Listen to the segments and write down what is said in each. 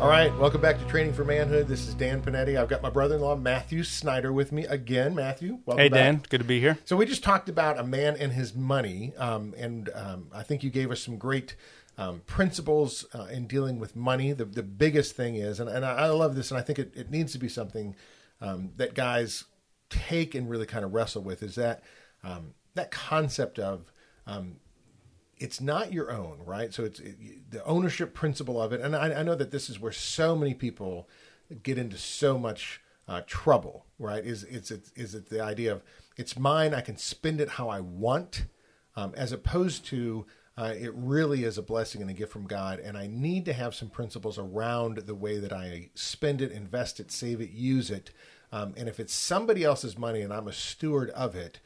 All right, welcome back to Training for Manhood. This is Dan Panetti. I've got my brother-in-law Matthew Snyder with me again. Matthew, welcome Hey, back. Dan. Good to be here. So we just talked about a man and his money, um, and um, I think you gave us some great um, principles uh, in dealing with money. The, the biggest thing is, and, and I, I love this, and I think it, it needs to be something um, that guys take and really kind of wrestle with, is that um, that concept of um, it's not your own, right? So it's it, the ownership principle of it, and I, I know that this is where so many people get into so much uh, trouble, right? Is it's it's is it the idea of it's mine, I can spend it how I want, um, as opposed to uh, it really is a blessing and a gift from God, and I need to have some principles around the way that I spend it, invest it, save it, use it, um, and if it's somebody else's money and I'm a steward of it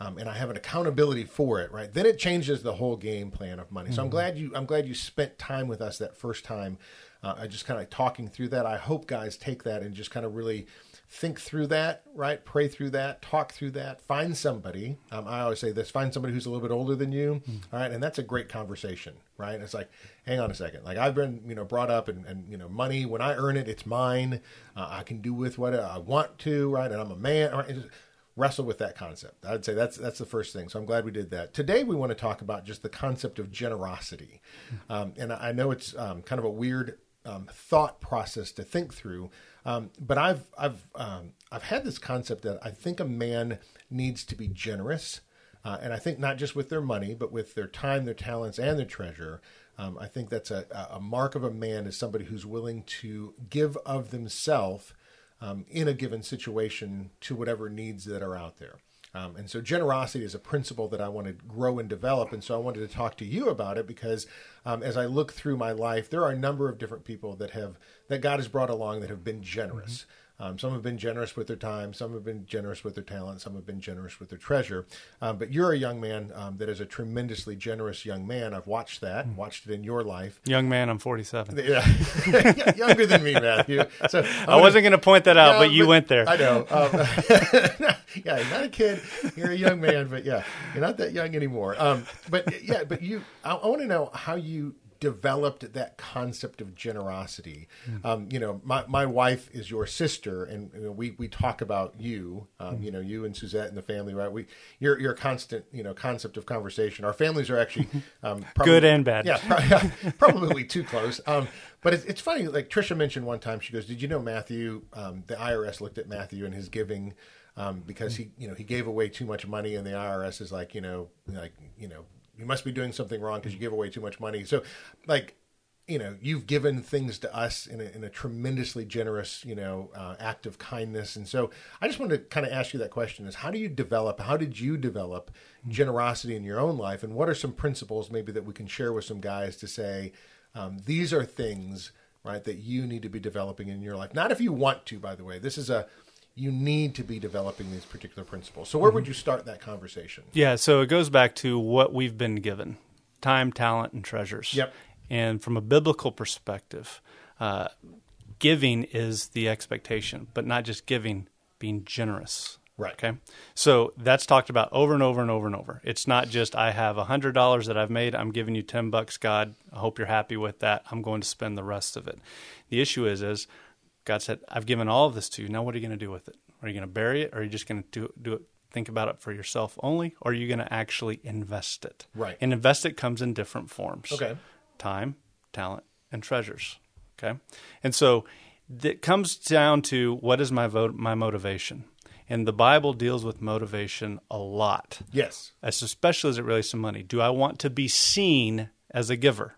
um, and I have an accountability for it, right? Then it changes the whole game plan of money. So I'm glad you I'm glad you spent time with us that first time. Uh, I just kind of talking through that. I hope guys take that and just kind of really think through that, right? Pray through that, talk through that, find somebody. Um, I always say this: find somebody who's a little bit older than you, all right? And that's a great conversation, right? It's like, hang on a second, like I've been, you know, brought up and, and you know, money when I earn it, it's mine. Uh, I can do with what I want to, right? And I'm a man. Right? Wrestle with that concept. I'd say that's that's the first thing. So I'm glad we did that. Today we want to talk about just the concept of generosity, um, and I know it's um, kind of a weird um, thought process to think through, um, but I've I've um, I've had this concept that I think a man needs to be generous. Uh, and I think not just with their money, but with their time, their talents, and their treasure. Um, I think that's a, a mark of a man is somebody who's willing to give of themselves um, in a given situation to whatever needs that are out there. Um, and so generosity is a principle that I want to grow and develop. And so I wanted to talk to you about it because um, as I look through my life, there are a number of different people that have that God has brought along that have been generous. Um, some have been generous with their time, some have been generous with their talent, some have been generous with their treasure. Um, but you're a young man um, that is a tremendously generous young man. I've watched that, watched it in your life. Young man, I'm 47. Yeah, younger than me, Matthew. So I wasn't going to point that out, but you went there. I know. Um, yeah, you're not a kid. You're a young man, but yeah, you're not that young anymore. Um, but yeah, but you. I, I want to know how you developed that concept of generosity. Hmm. Um, you know, my, my wife is your sister, and you know, we we talk about you. Um, Hmm. You know, you and Suzette and the family, right? We you're you're a constant you know concept of conversation. Our families are actually um, probably, Good and bad. Yeah, probably, probably too close. Um, but it's, it's funny. Like Trisha mentioned one time, she goes, "Did you know Matthew? Um, the IRS looked at Matthew and his giving." Um, because he, you know, he gave away too much money, and the IRS is like, you know, like, you know, you must be doing something wrong because you give away too much money. So, like, you know, you've given things to us in a, in a tremendously generous, you know, uh, act of kindness. And so, I just wanted to kind of ask you that question: Is how do you develop? How did you develop generosity in your own life, and what are some principles maybe that we can share with some guys to say um, these are things right that you need to be developing in your life? Not if you want to, by the way. This is a you need to be developing these particular principles. So, where would you start that conversation? Yeah, so it goes back to what we've been given time, talent, and treasures. Yep. And from a biblical perspective, uh, giving is the expectation, but not just giving, being generous. Right. Okay. So that's talked about over and over and over and over. It's not just I have a hundred dollars that I've made. I'm giving you ten bucks, God. I hope you're happy with that. I'm going to spend the rest of it. The issue is, is God said, I've given all of this to you. Now what are you going to do with it? Are you going to bury it? Or are you just going to do do it? Think about it for yourself only, or are you going to actually invest it? Right. And invest it comes in different forms. Okay. Time, talent, and treasures. Okay. And so it comes down to what is my vote, my motivation. And the Bible deals with motivation a lot, Yes. as especially as it relates to money. Do I want to be seen as a giver?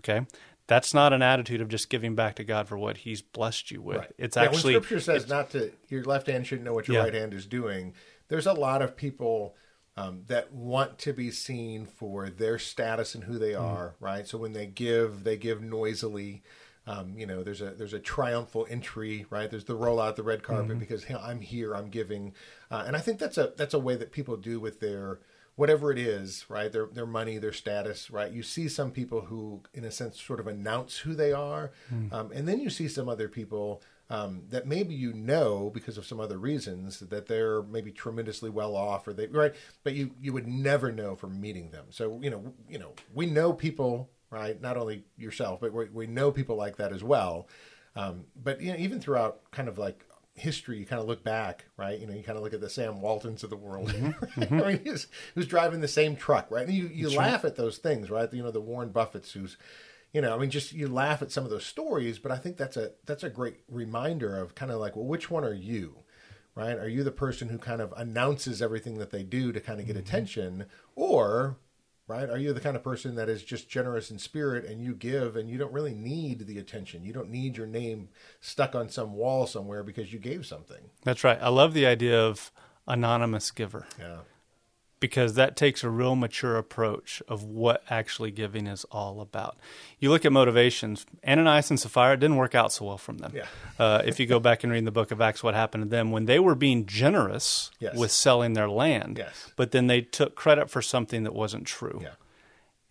Okay. That's not an attitude of just giving back to God for what He's blessed you with. Right. It's Yeah, actually when Scripture says not to your left hand shouldn't know what your Yeah. right hand is doing. There's a lot of people um, that want to be seen for their status and who they Mm-hmm. are, right? So when they give, they give noisily. Um, you know, there's a there's a triumphal entry, right? There's the roll out the red carpet Mm-hmm. because hey, I'm here, I'm giving, uh, and I think that's a that's a way that people do with their whatever it is, right? Their their money, their status, right? You see some people who, in a sense, sort of announce who they are, Hmm. um, and then you see some other people um, that maybe you know because of some other reasons that they're maybe tremendously well off, or they right, but you you would never know from meeting them. So you know you know we know people, right? Not only yourself, but we, we know people like that as well. Um, but you know, even throughout kind of like history, you kind of look back, right? You know, you kind of look at the Sam Waltons of the world. Mm-hmm. I mean, who's driving the same truck, right? And you, you laugh at those things, right? You know, the Warren Buffetts who's, you know, I mean, just you laugh at some of those stories, but I think that's a that's a great reminder of kind of like, well, which one are you? Right? Are you the person who kind of announces everything that they do to kind of get attention, or right? Are you the kind of person that is just generous in spirit and you give and you don't really need the attention? You don't need your name stuck on some wall somewhere because you gave something. That's right. I love the idea of anonymous giver Yeah. Because that takes a real mature approach of what actually giving is all about. You look at motivations. Ananias and Sapphira it didn't work out so well from them. Yeah. Uh, if you go back and read the book of Acts, what happened to them when they were being generous Yes. with selling their land, Yes. but then they took credit for something that wasn't true. Yeah.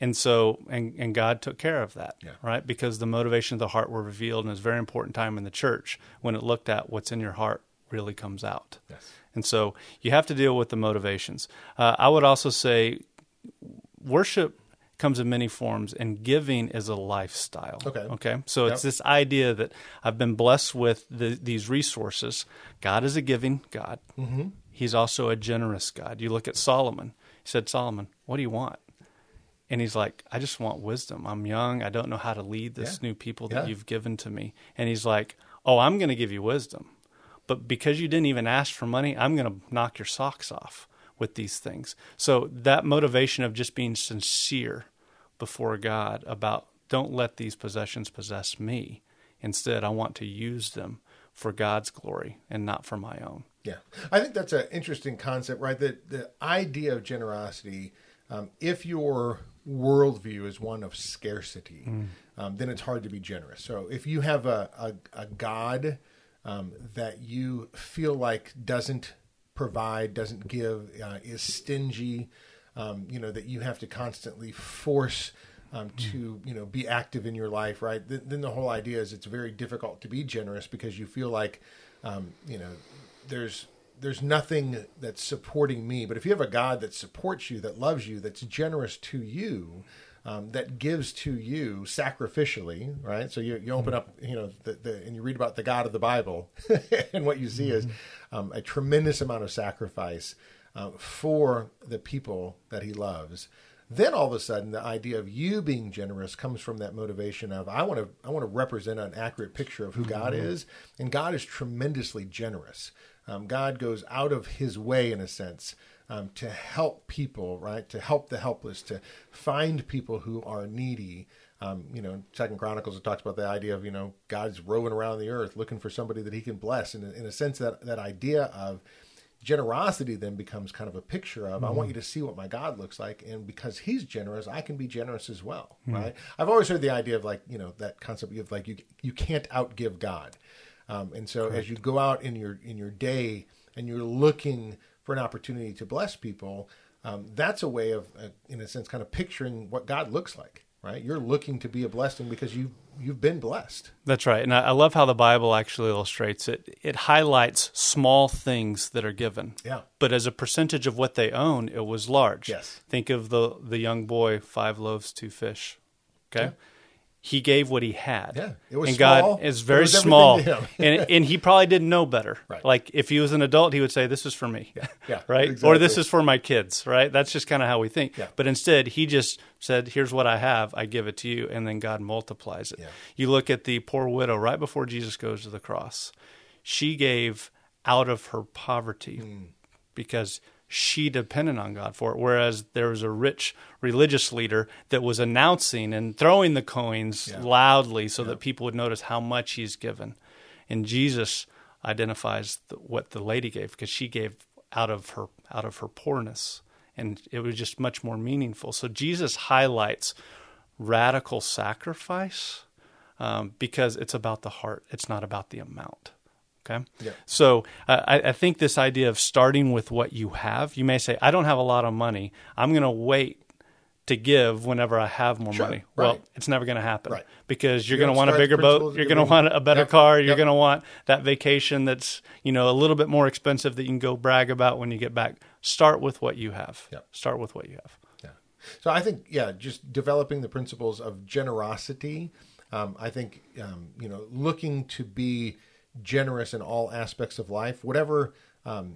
And so, and, and God took care of that, Yeah. right? Because the motivation of the heart were revealed, and it's a very important time in the church when it looked at what's in your heart really comes out. Yes. And so you have to deal with the motivations. Uh, I would also say worship comes in many forms, and giving is a lifestyle. Okay. Okay. So it's this idea that I've been blessed with the, these resources. God is a giving God. Mm-hmm. He's also a generous God. You look at Solomon. He said, Solomon, what do you want? And he's like, I just want wisdom. I'm young. I don't know how to lead this Yeah. new people that Yeah. you've given to me. And he's like, Oh, I'm going to give you wisdom. But because you didn't even ask for money, I'm going to knock your socks off with these things. So that motivation of just being sincere before God about don't let these possessions possess me. Instead, I want to use them for God's glory and not for my own. Yeah, I think that's an interesting concept, right? The the idea of generosity, um, if your worldview is one of scarcity, um, then it's hard to be generous. So if you have a a, a God um, that you feel like doesn't provide, doesn't give, uh, is stingy, um, you know that you have to constantly force um, to you know be active in your life, right? Then, then the whole idea is it's very difficult to be generous because you feel like um, you know there's there's nothing that's supporting me. But if you have a God that supports you, that loves you, that's generous to you, um, that gives to you sacrificially, right? So you, you open up, you know, the, the, and you read about the God of the Bible, and what you see is um, a tremendous amount of sacrifice uh, for the people that He loves. Then all of a sudden, the idea of you being generous comes from that motivation of I want to I want to represent an accurate picture of who God is, and God is tremendously generous. Um, God goes out of His way, in a sense, um, to help people, right? To help the helpless, to find people who are needy. Um, you know, Second Chronicles it talks about the idea of you know God's roving around the earth looking for somebody that He can bless, and in a sense that that idea of generosity then becomes kind of a picture of I want you to see what my God looks like, and because He's generous, I can be generous as well, right? I've always heard the idea of like you know that concept of like you you can't outgive God, um, and so as you go out in your in your day and you're looking for an opportunity to bless people, um, that's a way of uh, in a sense kind of picturing what God looks like, right? You're looking to be a blessing because you you've been blessed. That's right. And I, I love how the Bible actually illustrates it. It highlights small things that are given. Yeah. But as a percentage of what they own, it was large. Yes. Think of the the young boy, five loaves, two fish. Okay. Yeah. He gave what he had. Yeah. It was and small, God is very small. and and he probably didn't know better. Right. Like if he was an adult, he would say, This is for me. Yeah. Yeah. right? Or this is for my kids, right? That's just kind of how we think. Yeah. But instead, he just said, Here's what I have, I give it to you, and then God multiplies it. Yeah. You look at the poor widow right before Jesus goes to the cross. She gave out of her poverty Hmm. because she depended on God for it. Whereas there was a rich religious leader that was announcing and throwing the coins Yeah. loudly so that people would notice how much he's given. And Jesus identifies the, what the lady gave because she gave out of her out of her poorness, and it was just much more meaningful. So Jesus highlights radical sacrifice um, because it's about the heart. It's not about the amount. Okay. Yeah. So uh, I, I think this idea of starting with what you have, you may say, I don't have a lot of money. I'm going to wait to give whenever I have more Sure, money. right. Well, it's never going to happen Right. because you're You going to want a bigger boat. You're going to want a better Yep, car. You're yep. going to want that vacation that's you know a little bit more expensive that you can go brag about when you get back. Start with what you have. Yep. Start with what you have. Yeah. So I think, yeah, just developing the principles of generosity. Um, I think, um, you know, looking to be generous in all aspects of life, whatever um,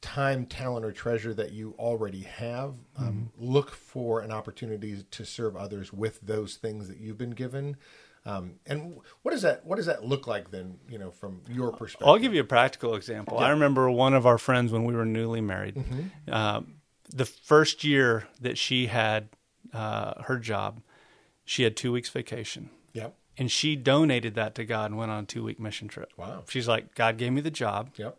time, talent, or treasure that you already have, um, look for an opportunity to serve others with those things that you've been given. Um, and what does that what does that look like then? You know, from your perspective. I'll give you a practical example. I remember one of our friends when we were newly married. Mm-hmm. Um, the first year that she had uh, her job, she had two weeks vacation. Yep. And she donated that to God and went on a two week mission trip. Wow. She's like, God gave me the job. Yep.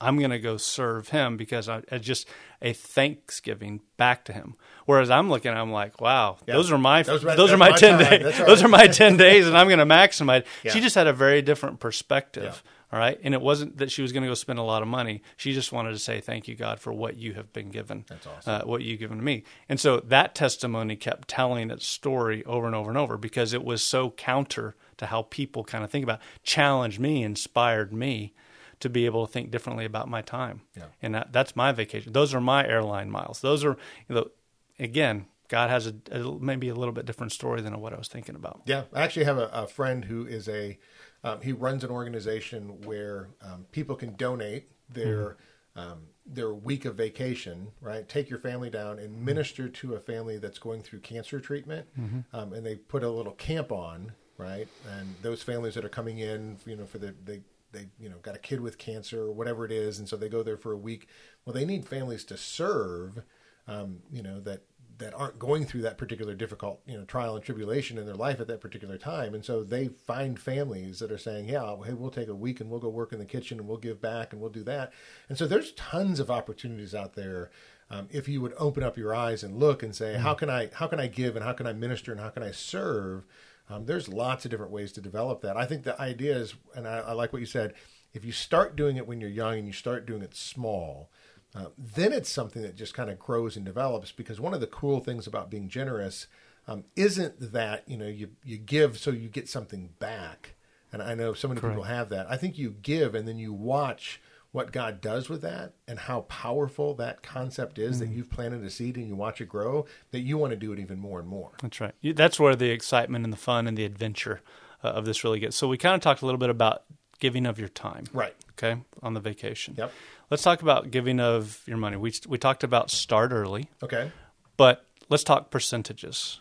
I'm going to go serve him because I, it's just a thanksgiving back to him. Whereas I'm looking, I'm like, wow, Yeah. those are my Those those, are my- my ten time. days. That's Those right. are my ten days, and I'm going to maximize. Yeah. She just had a very different perspective. Yeah. All right, and it wasn't that she was going to go spend a lot of money. She just wanted to say thank you, God, for what you have been given. That's awesome. Uh, what you've given to me, and so that testimony kept telling its story over and over and over because it was so counter to how people kind of think about. Challenged me, inspired me to be able to think differently about my time. Yeah. And that, that's my vacation. Those are my airline miles. Those are, you know, again, God has a, a maybe a little bit different story than what I was thinking about. Yeah, I actually have a, a friend who is a um, he runs an organization where um, people can donate their um, their week of vacation, right? Take your family down and minister to a family that's going through cancer treatment, um, and they put a little camp on, right? And those families that are coming in, you know, for the they they you know got a kid with cancer or whatever it is, and so they go there for a week. Well, they need families to serve, um, you know, that that aren't going through that particular difficult you know trial and tribulation in their life at that particular time. And so they find families that are saying yeah hey we'll take a week and we'll go work in the kitchen and we'll give back and we'll do that. And so there's tons of opportunities out there um, if you would open up your eyes and look and say how can i how can i give and how can i minister and how can i serve um, there's lots of different ways to develop that. I think the idea is and I, I like what you said if you start doing it when you're young and you start doing it small uh, then it's something that just kind of grows and develops because one of the cool things about being generous um, isn't that you know you you give so you get something back. And i know so many people have that. I think you give and then you watch what god does with that and how powerful that concept is that you've planted a seed and you watch it grow that you want to do it even more and more That's right. That's where the excitement and the fun and the adventure uh, of this really gets. So we kind of talked a little bit about giving of your time. right Okay, on the vacation. Yep. Let's talk about giving of your money. We we talked about start early. okay But let's talk percentages.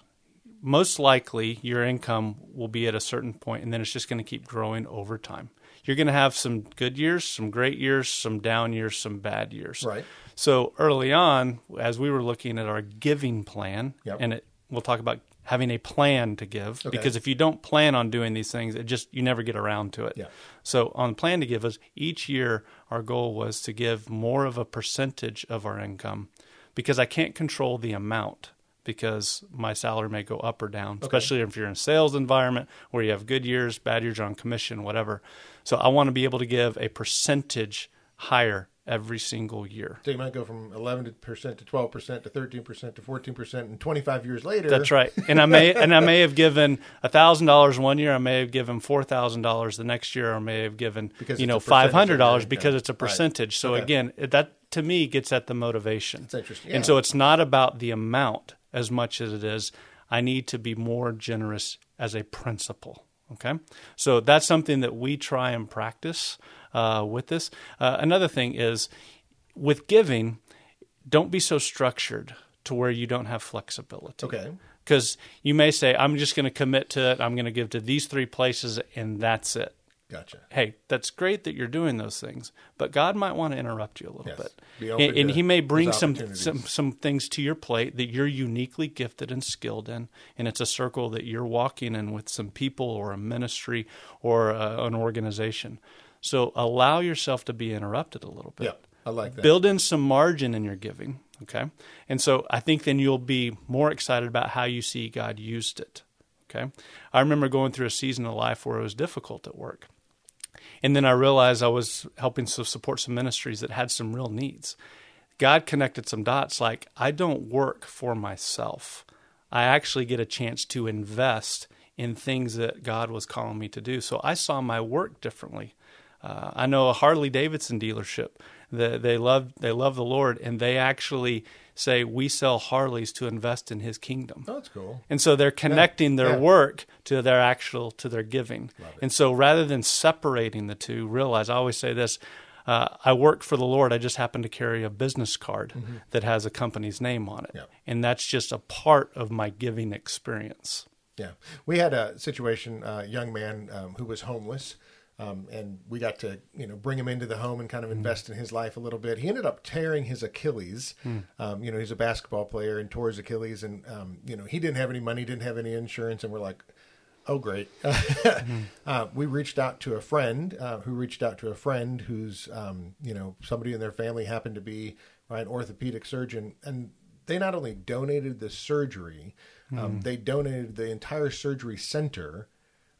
Most likely, your income will be at a certain point, and then it's just going to keep growing over time. You're going to have some good years, some great years, some down years, some bad years. Right. So early on, as we were looking at our giving plan, Yep. and it, we'll talk about having a plan to give, Okay. because if you don't plan on doing these things, it just you never get around to it. Yeah. So on plan to give us each year, our goal was to give more of a percentage of our income, because I can't control the amount because my salary may go up or down, especially if you're in a sales environment where you have good years, bad years on commission, whatever. So I want to be able to give a percentage higher every single year. so you might go from 11% to 12% to 13% to 14% and 25 years later That's right. And I may and I may have given thousand dollars one year. I may have given four thousand dollars the next year. I may have given Because you know $500 because it's a Right. percentage. So Okay. again, that to me gets at the motivation. That's interesting. And so it's not about the amount as much as it is. I need to be more generous as a principle. Okay, so that's something that we try and practice uh, with this. Uh, another thing is with giving, don't be so structured to where you don't have flexibility okay because you may say i'm just going to commit to it i'm going to give to these three places and that's it gotcha. Hey that's great that you're doing those things but god might want to interrupt you a little Yes. bit. And, and he may bring some, some some things to your plate that you're uniquely gifted and skilled in and it's a circle that you're walking in with some people or a ministry or uh, an organization. So allow yourself to be interrupted a little bit. Yeah i like that. Build in some margin in your giving okay? And so i think then you'll be more excited about how you see god used it Okay. I remember going through a season of life where it was difficult at work. And then I realized I was helping to support some ministries that had some real needs. God connected some dots like I don't work for myself. I actually get a chance to invest in things that God was calling me to do. So I saw my work differently. Uh, I know a Harley Davidson dealership. The, they love they love the Lord, and they actually say we sell Harleys to invest in His kingdom. Oh, that's cool. And so they're connecting Yeah, their yeah. work to their actual to their giving. And so rather than separating the two, realize I always say this. Uh, I work for the Lord. I just happen to carry a business card that has a company's name on it. Mm-hmm. Yeah. And that's just a part of my giving experience. Yeah, we had a situation, a young man um, who was homeless, um, and we got to you know bring him into the home and kind of invest in his life a little bit. He ended up tearing his Achilles. Um, you know, he's a basketball player and tore his Achilles, and um, you know he didn't have any money, didn't have any insurance, and we're like. Oh, great. uh, we reached out to a friend uh, who reached out to a friend who's, um, you know, somebody in their family happened to be right, an orthopedic surgeon. And they not only donated the surgery, um, they donated the entire surgery center.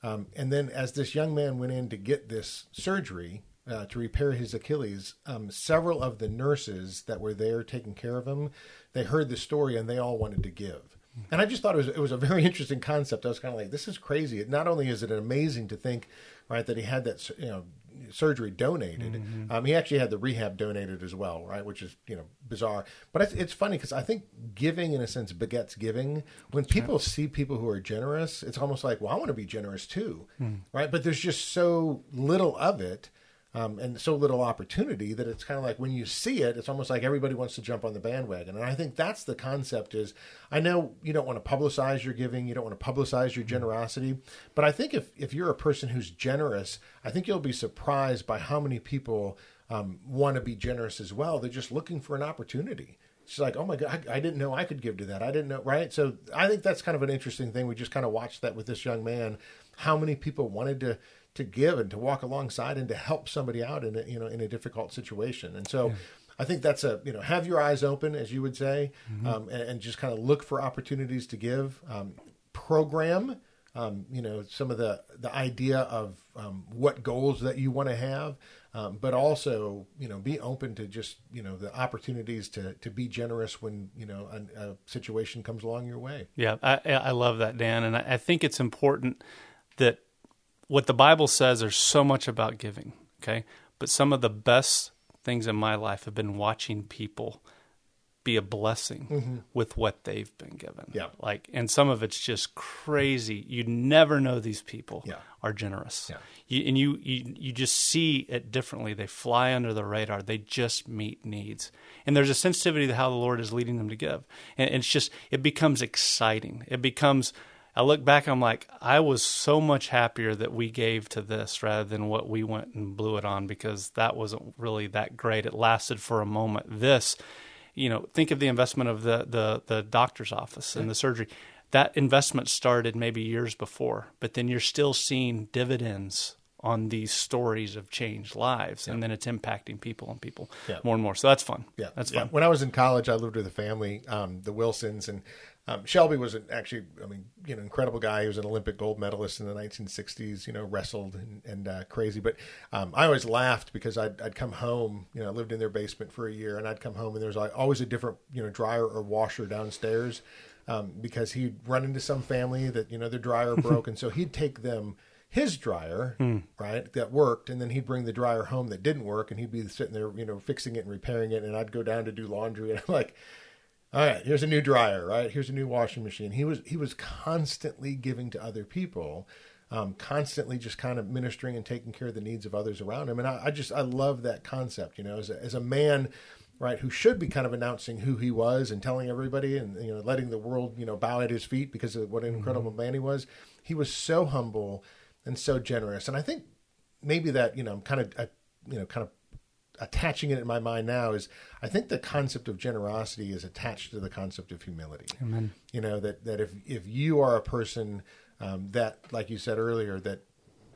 Um, and then, as this young man went in to get this surgery uh, to repair his Achilles, um, several of the nurses that were there taking care of him, they heard the story and they all wanted to give. And I just thought it was it was a very interesting concept. I was kind of like, this is crazy. Not only is it amazing to think, right, that he had that you know surgery donated. Um, he actually had the rehab donated as well, right, which is you know bizarre. But it's, it's funny because I think giving, in a sense, begets giving. When people see people who are generous, it's almost like, well, I want to be generous too, right? But there's just so little of it. Um, and so little opportunity that it's kind of like when you see it, it's almost like everybody wants to jump on the bandwagon. And I think that's the concept is I know you don't want to publicize your giving, you don't want to publicize your generosity, but I think if, if you're a person who's generous, I think you'll be surprised by how many people um, want to be generous as well. They're just looking for an opportunity. It's like, oh my God, I, I didn't know I could give to that. I didn't know, right? So I think that's kind of an interesting thing. We just kind of watched that with this young man, how many people wanted to to give and to walk alongside and to help somebody out in a, you know in a difficult situation. And so I think that's a you know have your eyes open as you would say, um, and, and just kind of look for opportunities to give. Um, program. Um, you know some of the the idea of um, what goals that you want to have, um, but also you know be open to just you know the opportunities to to be generous when you know a, a situation comes along your way. Yeah, I, I love that, Dan. And I, I think it's important that what the Bible says, there's so much about giving, okay? But some of the best things in my life have been watching people be a blessing with what they've been given. Mm-hmm. Yeah. Like, and some of it's just crazy. You never know these people Yeah. are generous. Yeah. You, and you, you, you just see it differently. They fly under the radar. They just meet needs. And there's a sensitivity to how the Lord is leading them to give. And it's just, it becomes exciting. It becomes, I look back, I'm like, I was so much happier that we gave to this rather than what we went and blew it on because that wasn't really that great. It lasted for a moment. This, you know, think of the investment of the the, the doctor's office and the surgery. That investment started maybe years before, but then you're still seeing dividends on these stories of changed lives, and then it's impacting people and people Yeah. more and more. So that's fun. Yeah, that's fun. When I was in college, I lived with a family, um, the Wilsons, and um, Shelby was an, actually, I mean, you know, incredible guy. He was an Olympic gold medalist in the 1960s. You know, wrestled and, and uh, crazy. But um, I always laughed because I'd, I'd come home. You know, I lived in their basement for a year, and I'd come home, and there was like, always a different, you know, dryer or washer downstairs. Um, because he'd run into some family that you know their dryer broke, and so he'd take them his dryer, right, that worked, and then he'd bring the dryer home that didn't work, and he'd be sitting there, you know, fixing it and repairing it, and I'd go down to do laundry, and I'm like, all right, here's a new dryer, right? Here's a new washing machine. He was he was constantly giving to other people, um, constantly just kind of ministering and taking care of the needs of others around him, and I, I just I love that concept, you know, as a, as a man. Right, who should be kind of announcing who he was and telling everybody, and you know, letting the world, you know, bow at his feet because of what an incredible man he was. He was so humble and so generous, and I think maybe that you know, I'm kind of, uh, you know, kind of attaching it in my mind now is I think the concept of generosity is attached to the concept of humility. Amen. You know that that if if you are a person um, that, like you said earlier, that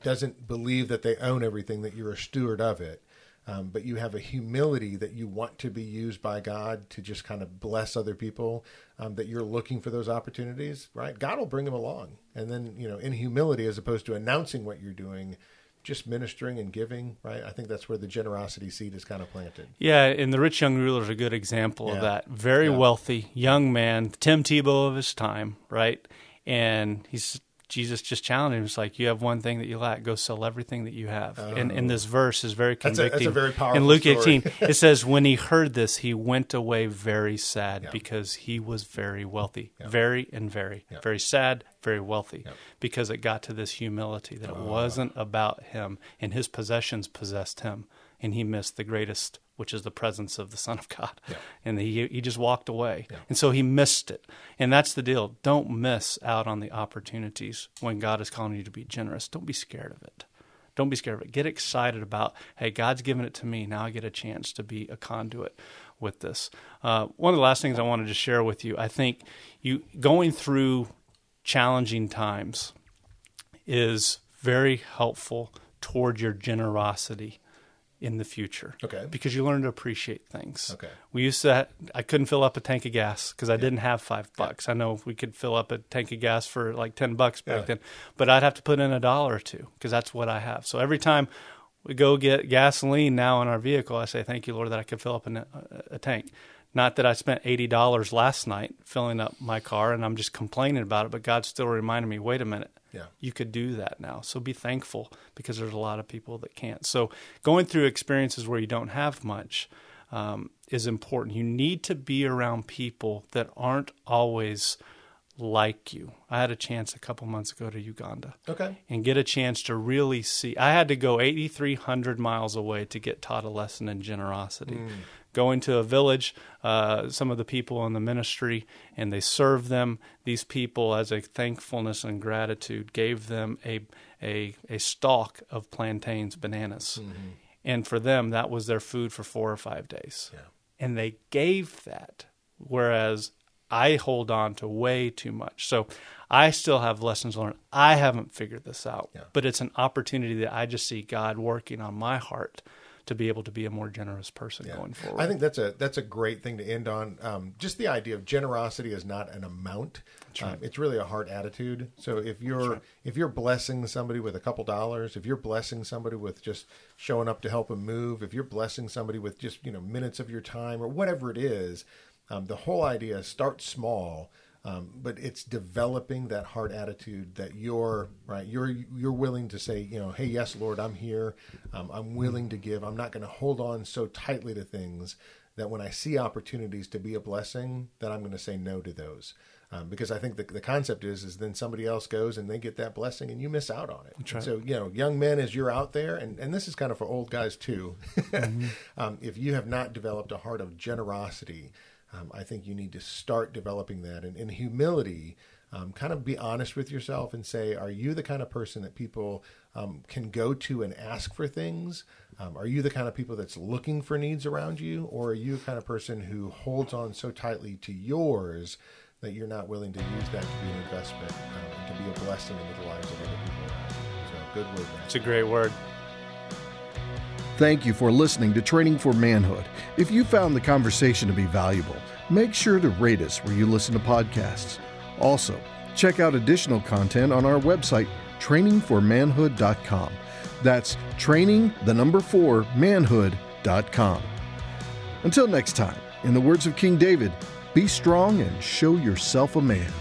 doesn't believe that they own everything, that you're a steward of it. Um, but you have a humility that you want to be used by God to just kind of bless other people, um, that you're looking for those opportunities, right? God will bring them along. and then you know in humility as opposed to announcing what you're doing just ministering and giving right i think that's where the generosity seed is kind of planted Yeah, and the rich young ruler is a good example Yeah. of that. Very Yeah. wealthy young man, Tim Tebow of his time, right? And he's Jesus just challenged him. It's like you have one thing that you lack. Go sell everything that you have. and, and this oh. verse is very Oh. That's a- that's a convicting. very powerful In Luke story. 18, it says, "When he heard this, he went away very sad Yeah. because he was very wealthy, very and very, very sad, very wealthy, because it got to this humility that it Oh. wasn't about him, and his possessions possessed him, and he missed the greatest, which is the presence of the Son of God, and he he just walked away, and so he missed it, and that's the deal. Don't miss out on the opportunities when God is calling you to be generous. Don't be scared of it. Don't be scared of it. Get excited about, hey, God's given it to me. Now I get a chance to be a conduit with this. Uh, one of the last things I wanted to share with you, I think you going through challenging times is very helpful toward your generosity in the future. Okay. Because you learn to appreciate things. Okay. We used to, I couldn't fill up a tank of gas because I didn't have five bucks. I know we could fill up a tank of gas for like 10 bucks back Yeah. then, but I'd have to put in a dollar or two because that's what I have. So every time we go get gasoline now in our vehicle, I say, thank you, Lord, that I could fill up a, a, a tank. Not that I spent $80 last night filling up my car and I'm just complaining about it, but God still reminded me, wait a minute. Yeah. You could do that now. So be thankful because there's a lot of people that can't. So going through experiences where you don't have much um, is important. You need to be around people that aren't always like you. I had a chance a couple months ago to Uganda okay and get a chance to really see. I had to go 8,300 miles away to get taught a lesson in generosity. Going to a village, uh, some of the people in the ministry, and they served them. These people, as a thankfulness and gratitude, gave them a a, a stalk of plantains, bananas, and for them that was their food for four or five days. Yeah. And they gave that, whereas I hold on to way too much. So I still have lessons learned. I haven't figured this out, Yeah. but it's an opportunity that I just see God working on my heart to be able to be a more generous person Yeah. going forward. I think that's a that's a great thing to end on. Um, just the idea of generosity is not an amount; um, it's really a heart attitude. So if you're if you're blessing somebody with a couple dollars, if you're blessing somebody with just showing up to help them move, if you're blessing somebody with just you know minutes of your time or whatever it is, um, the whole idea is start small. Um, but it's developing that heart attitude that you're right. You're you're willing to say, you know, hey, yes, Lord, I'm here. Um, I'm willing to give. I'm not going to hold on so tightly to things that when I see opportunities to be a blessing, that I'm going to say no to those. Um, because I think the, the concept is is then somebody else goes and they get that blessing and you miss out on it. And So you know, young men, as you're out there, and, and this is kind of for old guys too. um, if you have not developed a heart of generosity, um, I think you need to start developing that. And in humility, um, kind of be honest with yourself and say, are you the kind of person that people um, can go to and ask for things? Um, are you the kind of people that's looking for needs around you? Or are you the kind of person who holds on so tightly to yours that you're not willing to use that to be an investment um, and to be a blessing into the lives of other people? So, good word, it's a great word. Thank you for listening to Training for Manhood. If you found the conversation to be valuable, make sure to rate us where you listen to podcasts. Also, check out additional content on our website, training4manhood.com. That's training, the number four, manhood.com. Until next time, in the words of King David, be strong and show yourself a man.